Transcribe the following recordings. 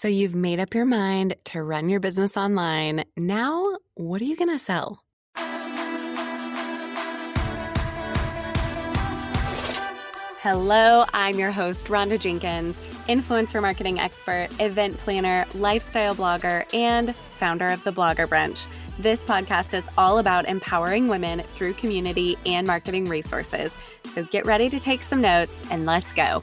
So you've made up your mind to run your business online. Now, what are you going to sell? Hello, I'm your host, Rhonda Jenkins, influencer marketing expert, event planner, lifestyle blogger, and founder of the Blogger Brunch. This podcast is all about empowering women through community and marketing resources. So get ready to take some notes and let's go.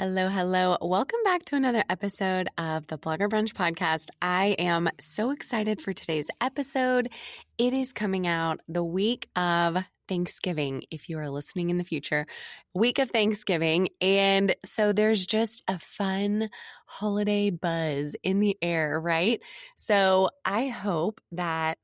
Hello, hello. Welcome back to another episode of the Blogger Brunch podcast. I am so excited for today's episode. It is coming out the week of Thanksgiving, if you are listening in the future, week of Thanksgiving. And so there's just a fun holiday buzz in the air, right? So I hope that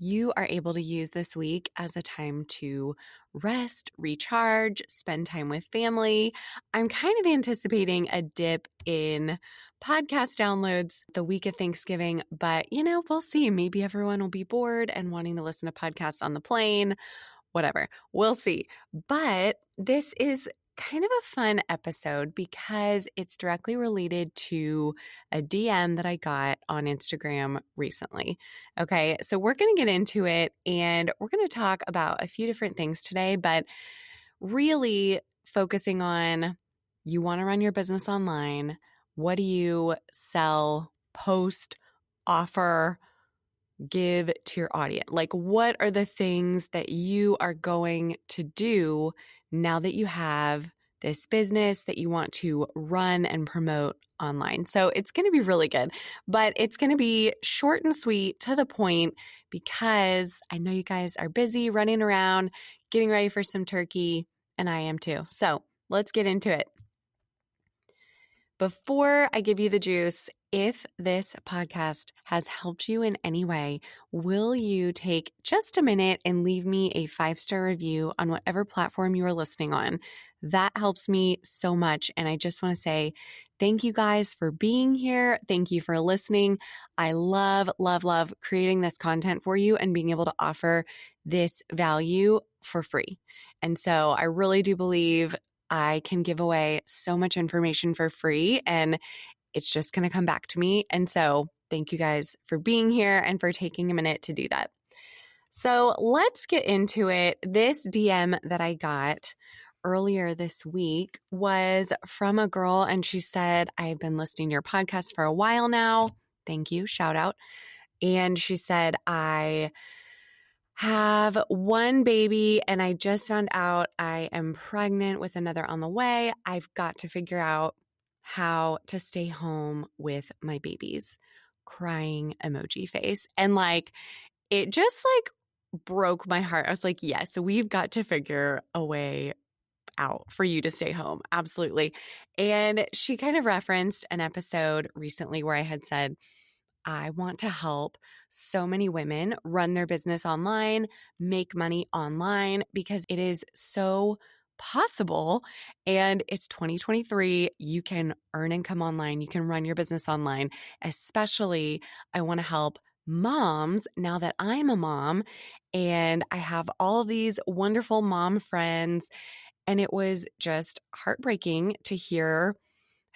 you are able to use this week as a time to rest, recharge, spend time with family. I'm kind of anticipating a dip in podcast downloads the week of Thanksgiving, but you know, we'll see. Maybe everyone will be bored and wanting to listen to podcasts on the plane. Whatever. We'll see. But this is kind of a fun episode because it's directly related to a DM that I got on Instagram recently. Okay, so we're going to get into it and we're going to talk about a few different things today, but really focusing on you want to run your business online. What do you sell, post, offer? Give to your audience? Like, what are the things that you are going to do now that you have this business that you want to run and promote online. So it's going to be really good, but it's going to be short and sweet to the point because I know you guys are busy running around, getting ready for some turkey, and I am too. So let's get into it. Before I give you the juice, if this podcast has helped you in any way, will you take just a minute and leave me a five star review on whatever platform you are listening on? That helps me so much. And I just want to say thank you guys for being here. Thank you for listening. I love, love, love creating this content for you and being able to offer this value for free. And so I really do believe I can give away so much information for free and it's just going to come back to me. And so, thank you guys for being here and for taking a minute to do that. So, let's get into it. This DM that I got earlier this week was from a girl, and she said, I've been listening to your podcast for a while now. Thank you. Shout out. And she said, I have one baby and I just found out I am pregnant with another on the way. I've got to figure out how to stay home with my babies. Crying emoji face. And like, it just like broke my heart. I was like, yes, we've got to figure a way out for you to stay home. Absolutely. And she kind of referenced an episode recently where I had said, I want to help so many women run their business online, make money online, because it is so possible. And it's 2023. You can earn income online, you can run your business online. Especially, I want to help moms now that I'm a mom and I have all these wonderful mom friends. And it was just heartbreaking to hear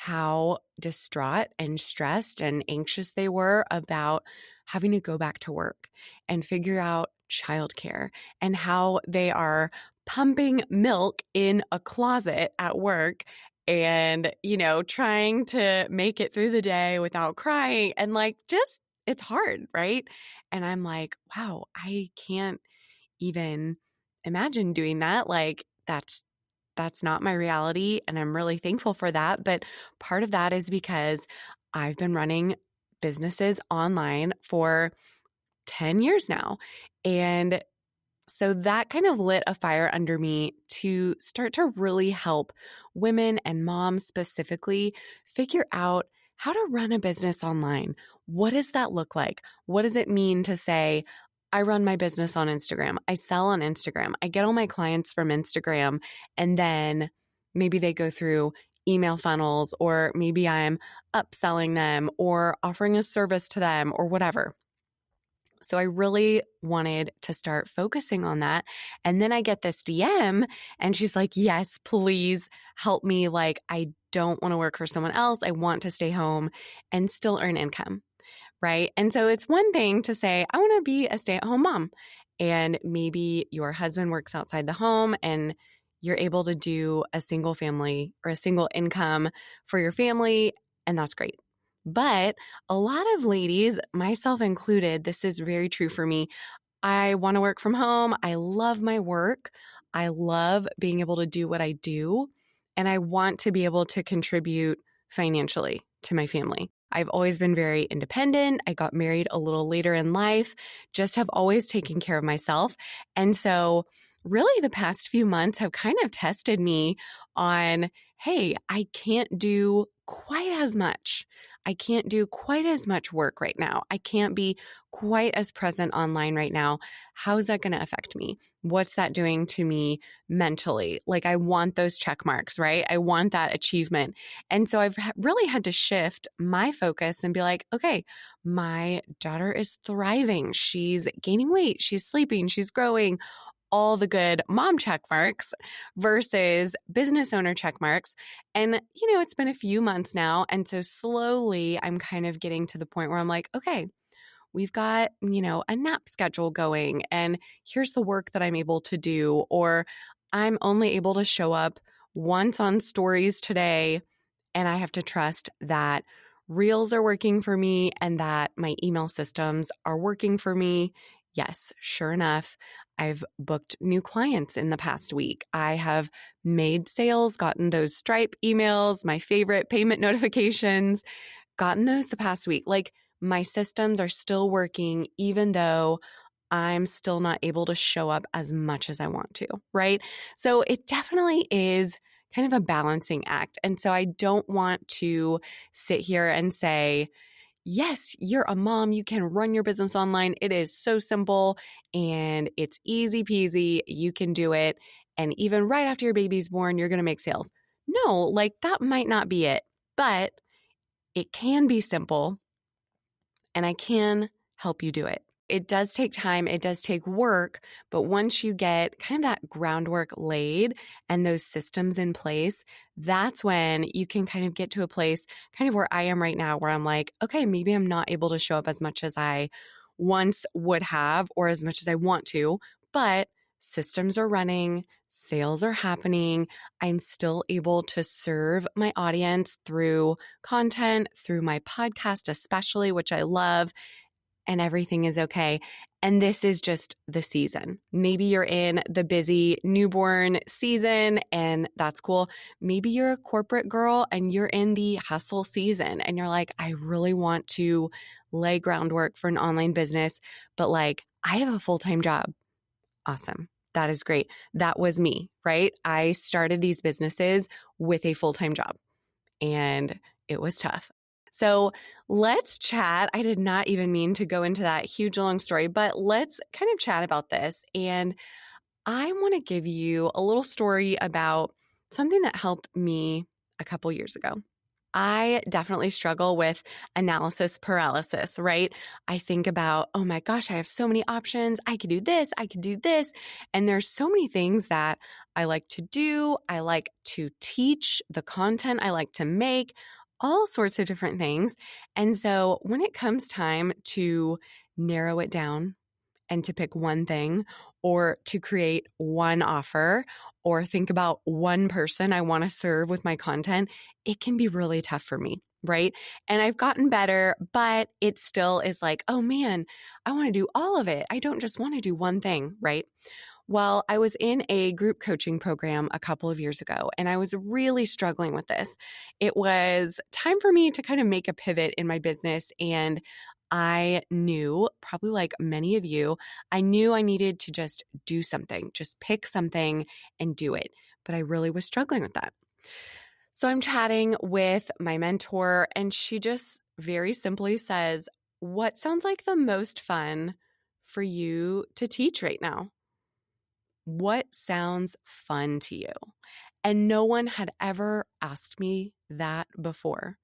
how distraught and stressed and anxious they were about having to go back to work and figure out childcare and how they are pumping milk in a closet at work and, you know, trying to make it through the day without crying and like just it's hard, right? And I'm like, wow, I can't even imagine doing that. Like that's that's not my reality and I'm really thankful for that, but part of that is because I've been running businesses online for 10 years now and so that kind of lit a fire under me to start to really help women and moms specifically figure out how to run a business online. What does that look like? What does it mean to say, I run my business on Instagram, I sell on Instagram, I get all my clients from Instagram, and then maybe they go through email funnels, or maybe I'm upselling them or offering a service to them or whatever. So I really wanted to start focusing on that. And then I get this DM and she's like, Yes, please help me. Like, I don't want to work for someone else. I want to stay home and still earn income. Right. And so it's one thing to say, I want to be a stay at home mom. And maybe your husband works outside the home and you're able to do a single family or a single income for your family. And that's great. But a lot of ladies, myself included, this is very true for me. I want to work from home. I love my work. I love being able to do what I do. And I want to be able to contribute financially to my family. I've always been very independent. I got married a little later in life, just have always taken care of myself. And so, really, the past few months have kind of tested me on hey, I can't do quite as much. I can't do quite as much work right now. I can't be quite as present online right now. How's that going to affect me? What's that doing to me mentally? Like, I want those check marks, right? I want that achievement. And so I've really had to shift my focus and be like, okay, my daughter is thriving. She's gaining weight. She's sleeping. She's growing all the good mom check marks versus business owner check marks. And, you know, it's been a few months now. And so slowly I'm kind of getting to the point where I'm like, okay, we've got, you know, a nap schedule going, and here's the work that I'm able to do. Or I'm only able to show up once on stories today, and I have to trust that reels are working for me and that my email systems are working for me. Yes, sure enough, I've booked new clients in the past week. I have made sales, gotten those Stripe emails, my favorite payment notifications, gotten those the past week. Like my systems are still working, even though I'm still not able to show up as much as I want to, right? So it definitely is kind of a balancing act. And so I don't want to sit here and say, yes, you're a mom. You can run your business online. It is so simple and it's easy peasy. You can do it. And even right after your baby's born, you're going to make sales. No, like that might not be it, but it can be simple and I can help you do it it does take time, it does take work, but once you get kind of that groundwork laid and those systems in place, that's when you can kind of get to a place kind of where I am right now, where I'm like, okay, maybe I'm not able to show up as much as I once would have or as much as I want to, but systems are running, sales are happening. I'm still able to serve my audience through content, through my podcast, especially, which I love and everything is okay. And this is just the season. Maybe you're in the busy newborn season and that's cool. Maybe you're a corporate girl and you're in the hustle season and you're like, I really want to lay groundwork for an online business, but like, I have a full time job. Awesome. That is great. That was me, right? I started these businesses with a full time job and it was tough. So let's chat. I did not even mean to go into that huge long story, but let's kind of chat about this. And I want to give you a little story about something that helped me a couple years ago. I definitely struggle with analysis paralysis, right? I think about, oh my gosh, I have so many options. I could do this, I could do this. And there's so many things that I like to do. I like to teach the content I like to make all sorts of different things. And so when it comes time to narrow it down and to pick one thing or to create one offer or think about one person I want to serve with my content, it can be really tough for me. Right. And I've gotten better, but it still is like, oh man, I want to do all of it. I don't just want to do one thing. Right. Well, I was in a group coaching program a couple of years ago and I was really struggling with this. It was time for me to kind of make a pivot in my business and I knew, probably like many of you, I knew I needed to just do something, just pick something and do it. But I really was struggling with that. So I'm chatting with my mentor, and she just very simply says, What sounds like the most fun for you to teach right now? What sounds fun to you? And no one had ever asked me that before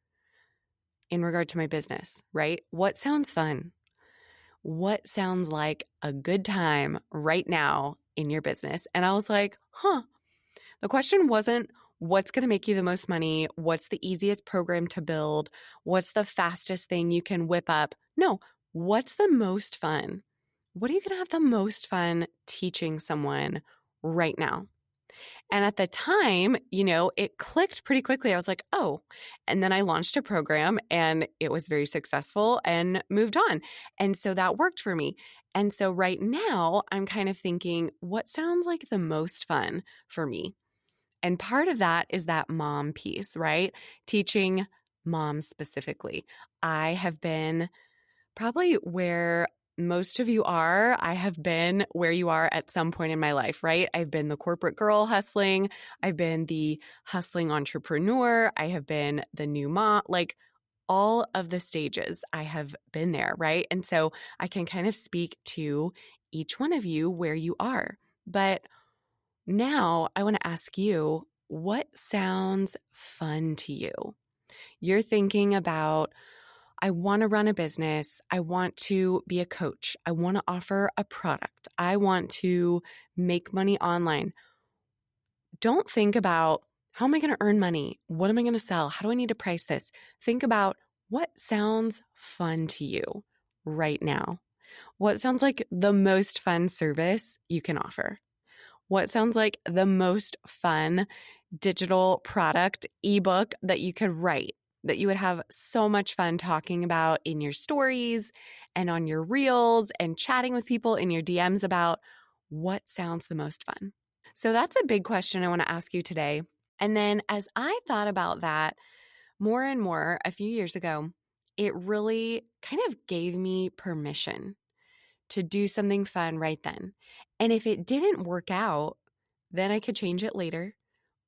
in regard to my business, right? What sounds fun? what sounds like a good time right now in your business? And I was like, huh. The question wasn't what's going to make you the most money? What's the easiest program to build? What's the fastest thing you can whip up? No, what's the most fun? What are you going to have the most fun teaching someone right now? And at the time, you know, it clicked pretty quickly. I was like, oh. And then I launched a program and it was very successful and moved on. And so that worked for me. And so right now, I'm kind of thinking, what sounds like the most fun for me? And part of that is that mom piece, right? Teaching moms specifically. I have been probably where most of you are. I have been where you are at some point in my life, right? I've been the corporate girl hustling. I've been the hustling entrepreneur. I have been the new mom, like all of the stages I have been there, right? And so I can kind of speak to each one of you where you are. But now I want to ask you what sounds fun to you? You're thinking about I want to run a business. I want to be a coach. I want to offer a product. I want to make money online. Don't think about how am I going to earn money? What am I going to sell? How do I need to price this? Think about what sounds fun to you right now. What sounds like the most fun service you can offer? What sounds like the most fun digital product, ebook that you could write? That you would have so much fun talking about in your stories and on your reels and chatting with people in your DMs about what sounds the most fun. So that's a big question I want to ask you today. And then as I thought about that more and more a few years ago, it really kind of gave me permission to do something fun right then. And if it didn't work out, then I could change it later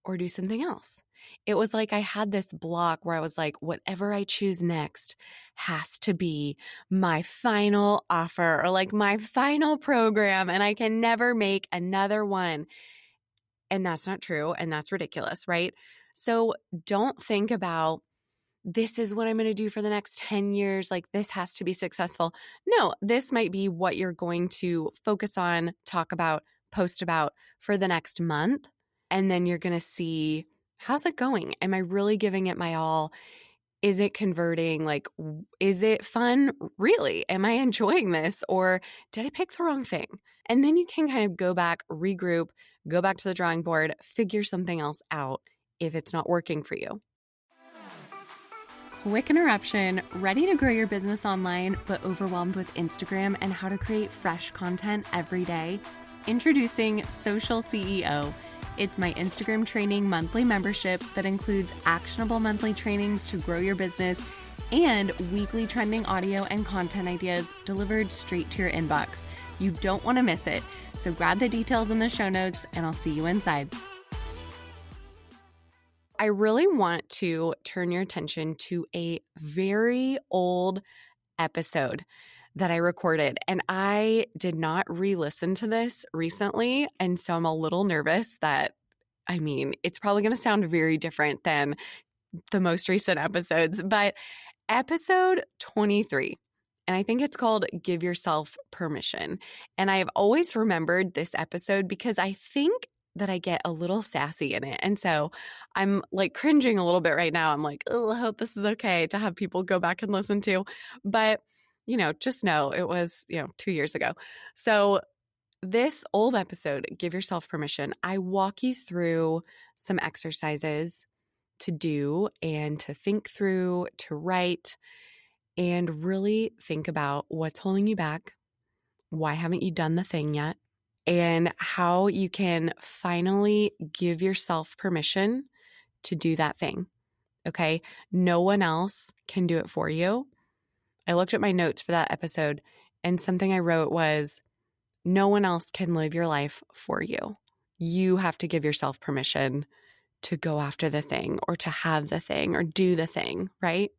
or do something else. It was like I had this block where I was like, whatever I choose next has to be my final offer or like my final program, and I can never make another one. And that's not true. And that's ridiculous, right? So don't think about this is what I'm going to do for the next 10 years. Like, this has to be successful. No, this might be what you're going to focus on, talk about, post about for the next month. And then you're going to see how's it going? Am I really giving it my all? Is it converting? Like, is it fun? Really? Am I enjoying this? Or did I pick the wrong thing? And then you can kind of go back, regroup, go back to the drawing board, figure something else out if it's not working for you. Quick interruption ready to grow your business online, but overwhelmed with Instagram and how to create fresh content every day? Introducing Social CEO it's my Instagram training monthly membership that includes actionable monthly trainings to grow your business and weekly trending audio and content ideas delivered straight to your inbox. You don't want to miss it. So grab the details in the show notes and I'll see you inside. I really want to turn your attention to a very old episode that I recorded. And I did not re listen to this recently. And so I'm a little nervous that, I mean, it's probably going to sound very different than the most recent episodes, but episode 23. And I think it's called Give Yourself Permission. And I've always remembered this episode because I think that I get a little sassy in it. And so I'm like cringing a little bit right now. I'm like, oh, I hope this is okay to have people go back and listen to. But you know, just know it was, you know, two years ago. So, this old episode, Give Yourself Permission, I walk you through some exercises to do and to think through, to write, and really think about what's holding you back. Why haven't you done the thing yet? And how you can finally give yourself permission to do that thing. Okay. No one else can do it for you. I looked at my notes for that episode, and something I wrote was no one else can live your life for you. You have to give yourself permission to go after the thing or to have the thing or do the thing, right?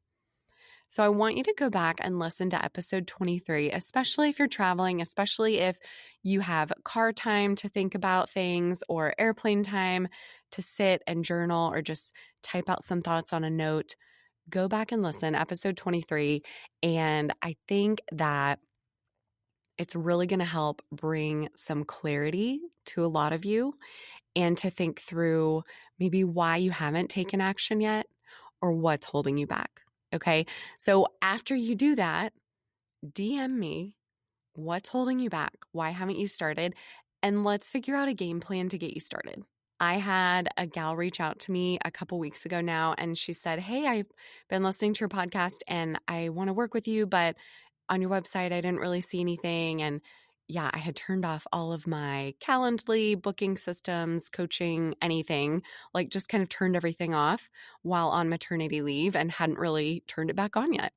So I want you to go back and listen to episode 23, especially if you're traveling, especially if you have car time to think about things or airplane time to sit and journal or just type out some thoughts on a note go back and listen, episode 23. And I think that it's really going to help bring some clarity to a lot of you and to think through maybe why you haven't taken action yet or what's holding you back. Okay. So after you do that, DM me what's holding you back? Why haven't you started? And let's figure out a game plan to get you started. I had a gal reach out to me a couple weeks ago now, and she said, Hey, I've been listening to your podcast and I want to work with you, but on your website, I didn't really see anything. And yeah, I had turned off all of my Calendly, booking systems, coaching, anything, like just kind of turned everything off while on maternity leave and hadn't really turned it back on yet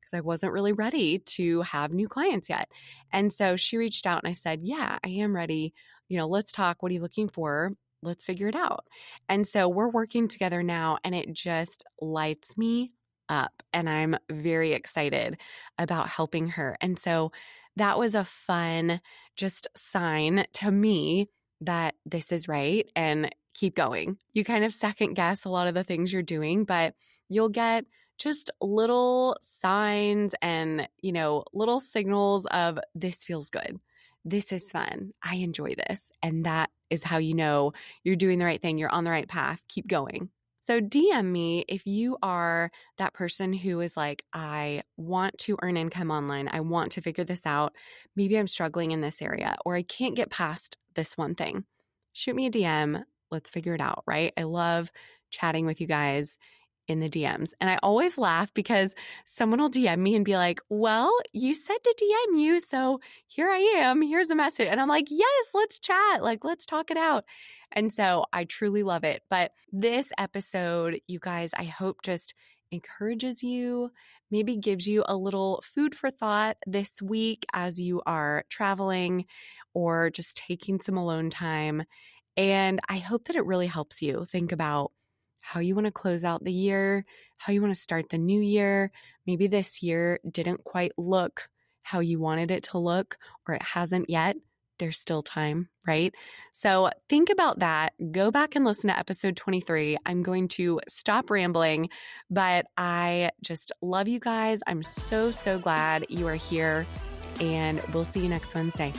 because I wasn't really ready to have new clients yet. And so she reached out and I said, Yeah, I am ready. You know, let's talk. What are you looking for? Let's figure it out. And so we're working together now, and it just lights me up. And I'm very excited about helping her. And so that was a fun just sign to me that this is right and keep going. You kind of second guess a lot of the things you're doing, but you'll get just little signs and, you know, little signals of this feels good. This is fun. I enjoy this. And that is how you know you're doing the right thing. You're on the right path. Keep going. So DM me if you are that person who is like, I want to earn income online. I want to figure this out. Maybe I'm struggling in this area or I can't get past this one thing. Shoot me a DM. Let's figure it out, right? I love chatting with you guys in the DMs. And I always laugh because someone will DM me and be like, Well, you said to DM you. So here I am. Here's a message. And I'm like, Yes, let's chat. Like, let's talk it out. And so I truly love it. But this episode, you guys, I hope just encourages you, maybe gives you a little food for thought this week as you are traveling or just taking some alone time. And I hope that it really helps you think about how you want to close out the year, how you want to start the new year. Maybe this year didn't quite look how you wanted it to look, or it hasn't yet. There's still time, right? So think about that. Go back and listen to episode 23. I'm going to stop rambling, but I just love you guys. I'm so, so glad you are here, and we'll see you next Wednesday.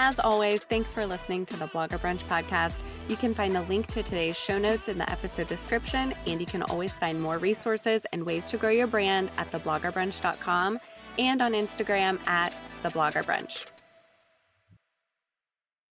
As always, thanks for listening to the Blogger Brunch podcast. You can find a link to today's show notes in the episode description, and you can always find more resources and ways to grow your brand at thebloggerbrunch.com and on Instagram at thebloggerbrunch.